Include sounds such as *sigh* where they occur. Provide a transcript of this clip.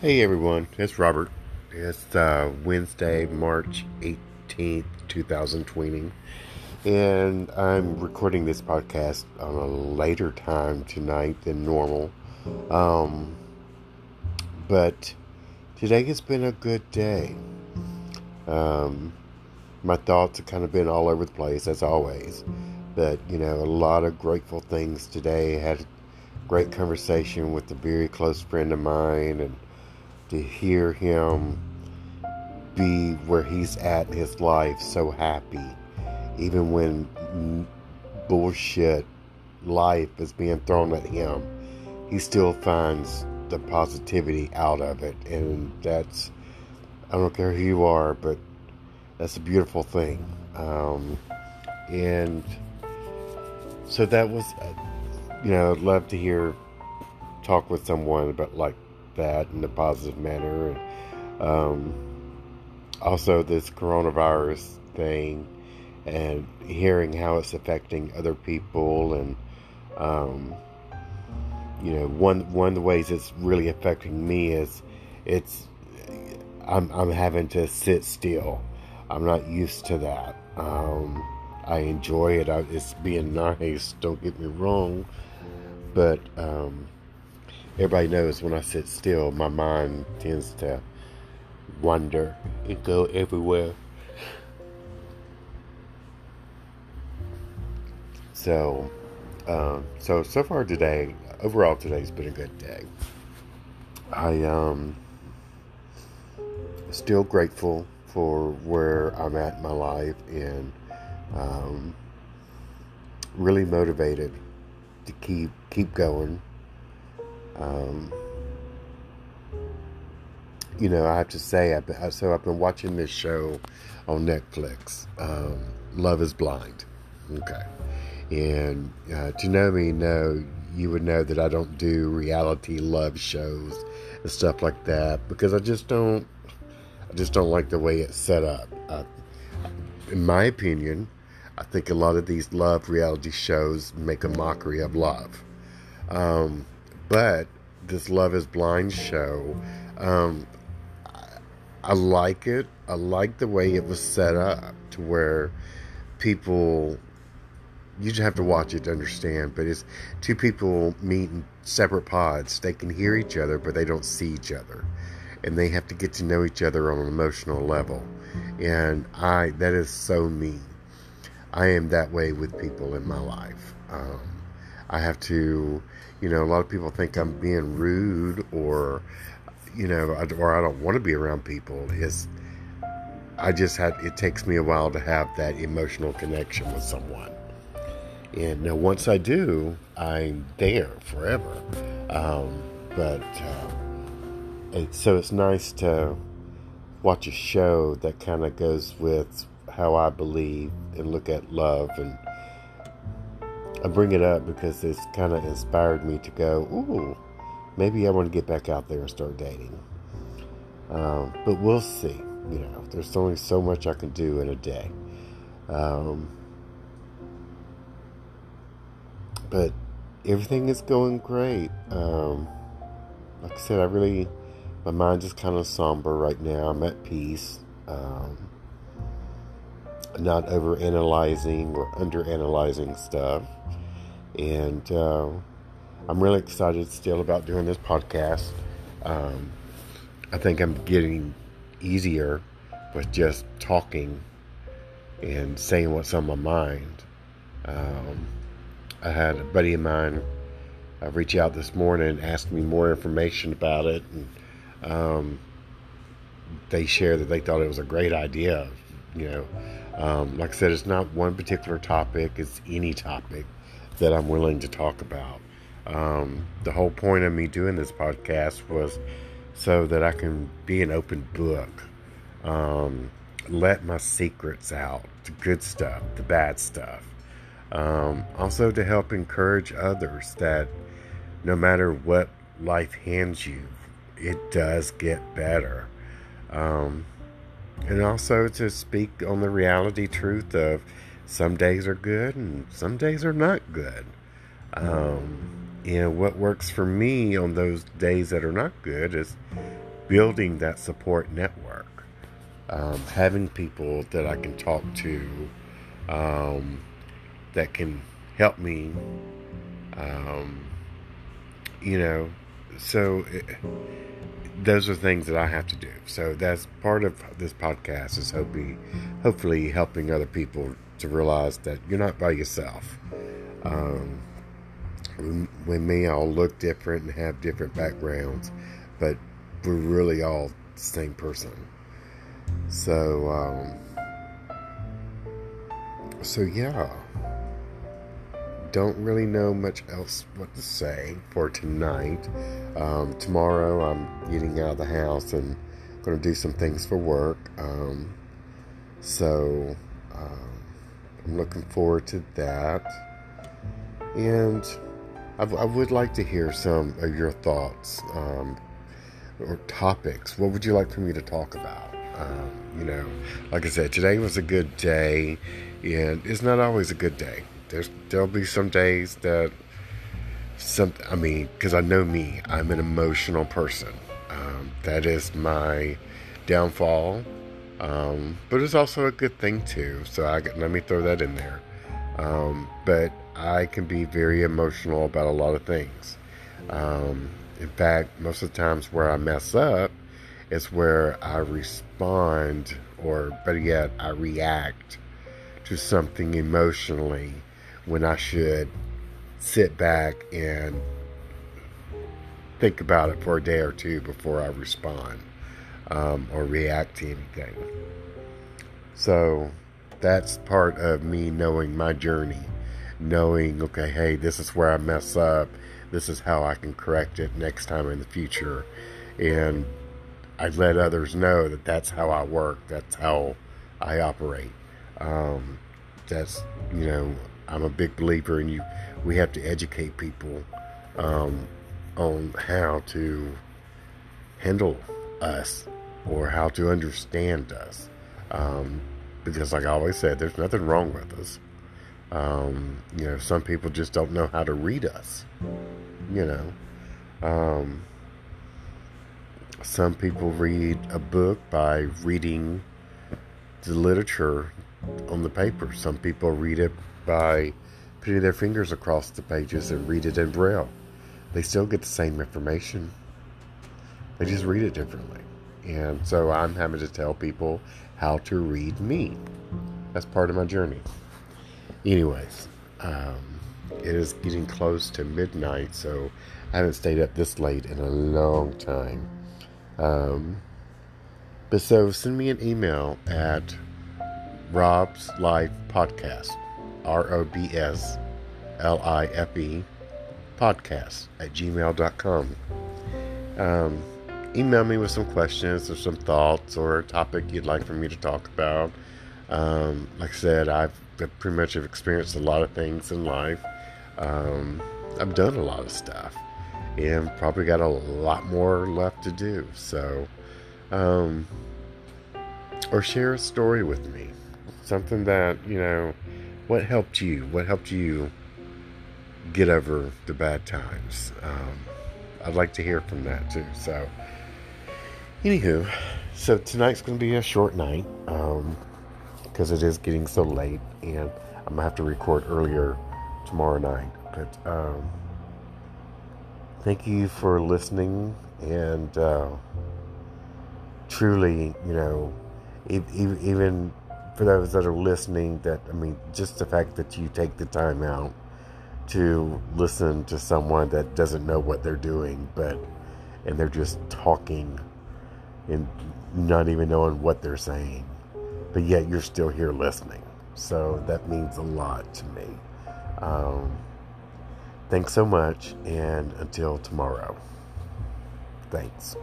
Hey everyone, it's Robert. It's uh, Wednesday, March 18th, 2020, and I'm recording this podcast on a later time tonight than normal. Um, but today has been a good day. Um, my thoughts have kind of been all over the place as always, but you know, a lot of grateful things today. Had a great conversation with a very close friend of mine and to hear him be where he's at in his life so happy, even when bullshit life is being thrown at him, he still finds the positivity out of it. And that's, I don't care who you are, but that's a beautiful thing. Um, and so that was, uh, you know, I'd love to hear, talk with someone about like that in a positive manner. And um, also, this coronavirus thing and hearing how it's affecting other people and um, you know one one of the ways it's really affecting me is it's I'm, I'm having to sit still. I'm not used to that. Um, I enjoy it. I, it's being *laughs* nice don't get me wrong. But um, everybody knows when I sit still, my mind tends to wander and go everywhere. So, um, so so far today, overall today's been a good day. I um still grateful for where I'm at in my life and um, really motivated to keep keep going um, you know, I have to say, I've been, so I've been watching this show on Netflix, um, Love is Blind. Okay. And uh, to know me, know you would know that I don't do reality love shows and stuff like that because I just don't, I just don't like the way it's set up. Uh, in my opinion, I think a lot of these love reality shows make a mockery of love. Um, but this Love is Blind show, um, I, I like it. I like the way it was set up to where people you just have to watch it to understand. But it's two people meet in separate pods. They can hear each other, but they don't see each other, and they have to get to know each other on an emotional level. And I that is so me. I am that way with people in my life. Um, I have to you know, a lot of people think I'm being rude or, you know, or I don't want to be around people. Is I just had, it takes me a while to have that emotional connection with someone. And now once I do, I'm there forever. Um, but, uh, it, so it's nice to watch a show that kind of goes with how I believe and look at love and I bring it up because it's kind of inspired me to go, ooh, maybe I want to get back out there and start dating. Um, but we'll see. You know, there's only so much I can do in a day. Um, but everything is going great. Um, like I said, I really, my mind is kind of somber right now. I'm at peace. Um, not over analyzing or under analyzing stuff. And uh, I'm really excited still about doing this podcast. Um, I think I'm getting easier with just talking and saying what's on my mind. Um, I had a buddy of mine uh, reach out this morning and ask me more information about it. And um, they shared that they thought it was a great idea. You know, um, like I said, it's not one particular topic, it's any topic that I'm willing to talk about. Um, the whole point of me doing this podcast was so that I can be an open book, um, let my secrets out, the good stuff, the bad stuff. Um, also, to help encourage others that no matter what life hands you, it does get better. Um, and also to speak on the reality truth of some days are good and some days are not good. Um, and what works for me on those days that are not good is building that support network, um, having people that I can talk to um, that can help me, um, you know, so it, those are things that I have to do. So that's part of this podcast is hoping, hopefully helping other people to realize that you're not by yourself. Um, we may all look different and have different backgrounds, but we're really all the same person. So, um, so yeah, don't really know much else what to say for tonight. Um, tomorrow, I'm getting out of the house and going to do some things for work. Um, so, um, I'm looking forward to that. And I, I, would like to hear some of your thoughts um, or topics. What would you like for me to talk about? Um, you know, like I said, today was a good day, and it's not always a good day. There's there'll be some days that some. I mean, because I know me, I'm an emotional person. Um, that is my downfall, um, but it's also a good thing too. So I let me throw that in there. Um, but I can be very emotional about a lot of things. Um, in fact, most of the times where I mess up is where I respond, or better yet, I react to something emotionally when I should sit back and think about it for a day or two before I respond um, or react to anything. So that's part of me knowing my journey, knowing, okay, hey, this is where I mess up. This is how I can correct it next time in the future. And I let others know that that's how I work, that's how I operate. Um, that's, you know, I'm a big believer in you. We have to educate people um, on how to handle us or how to understand us. Um, because, like I always said, there's nothing wrong with us. Um, you know, some people just don't know how to read us. You know, um, some people read a book by reading the literature on the paper. Some people read it by putting their fingers across the pages and read it in braille. They still get the same information. They just read it differently. And so I'm having to tell people how to read me. That's part of my journey. Anyways, um, it is getting close to midnight, so I haven't stayed up this late in a long time. Um, but so send me an email at Rob's Life Podcast, R O B S L I F E podcast at gmail.com. Um, email me with some questions or some thoughts or a topic you'd like for me to talk about. Um, like I said, I've pretty much have experienced a lot of things in life. Um, I've done a lot of stuff and probably got a lot more left to do. So, um, or share a story with me. Something that, you know, what helped you? What helped you get over the bad times? Um, I'd like to hear from that too. So, Anywho, so tonight's going to be a short night because um, it is getting so late, and I'm gonna have to record earlier tomorrow night. But um, thank you for listening, and uh, truly, you know, even for those that are listening, that I mean, just the fact that you take the time out to listen to someone that doesn't know what they're doing, but and they're just talking and not even knowing what they're saying, but yet you're still here listening. So that means a lot to me. Um, thanks so much, and until tomorrow. Thanks.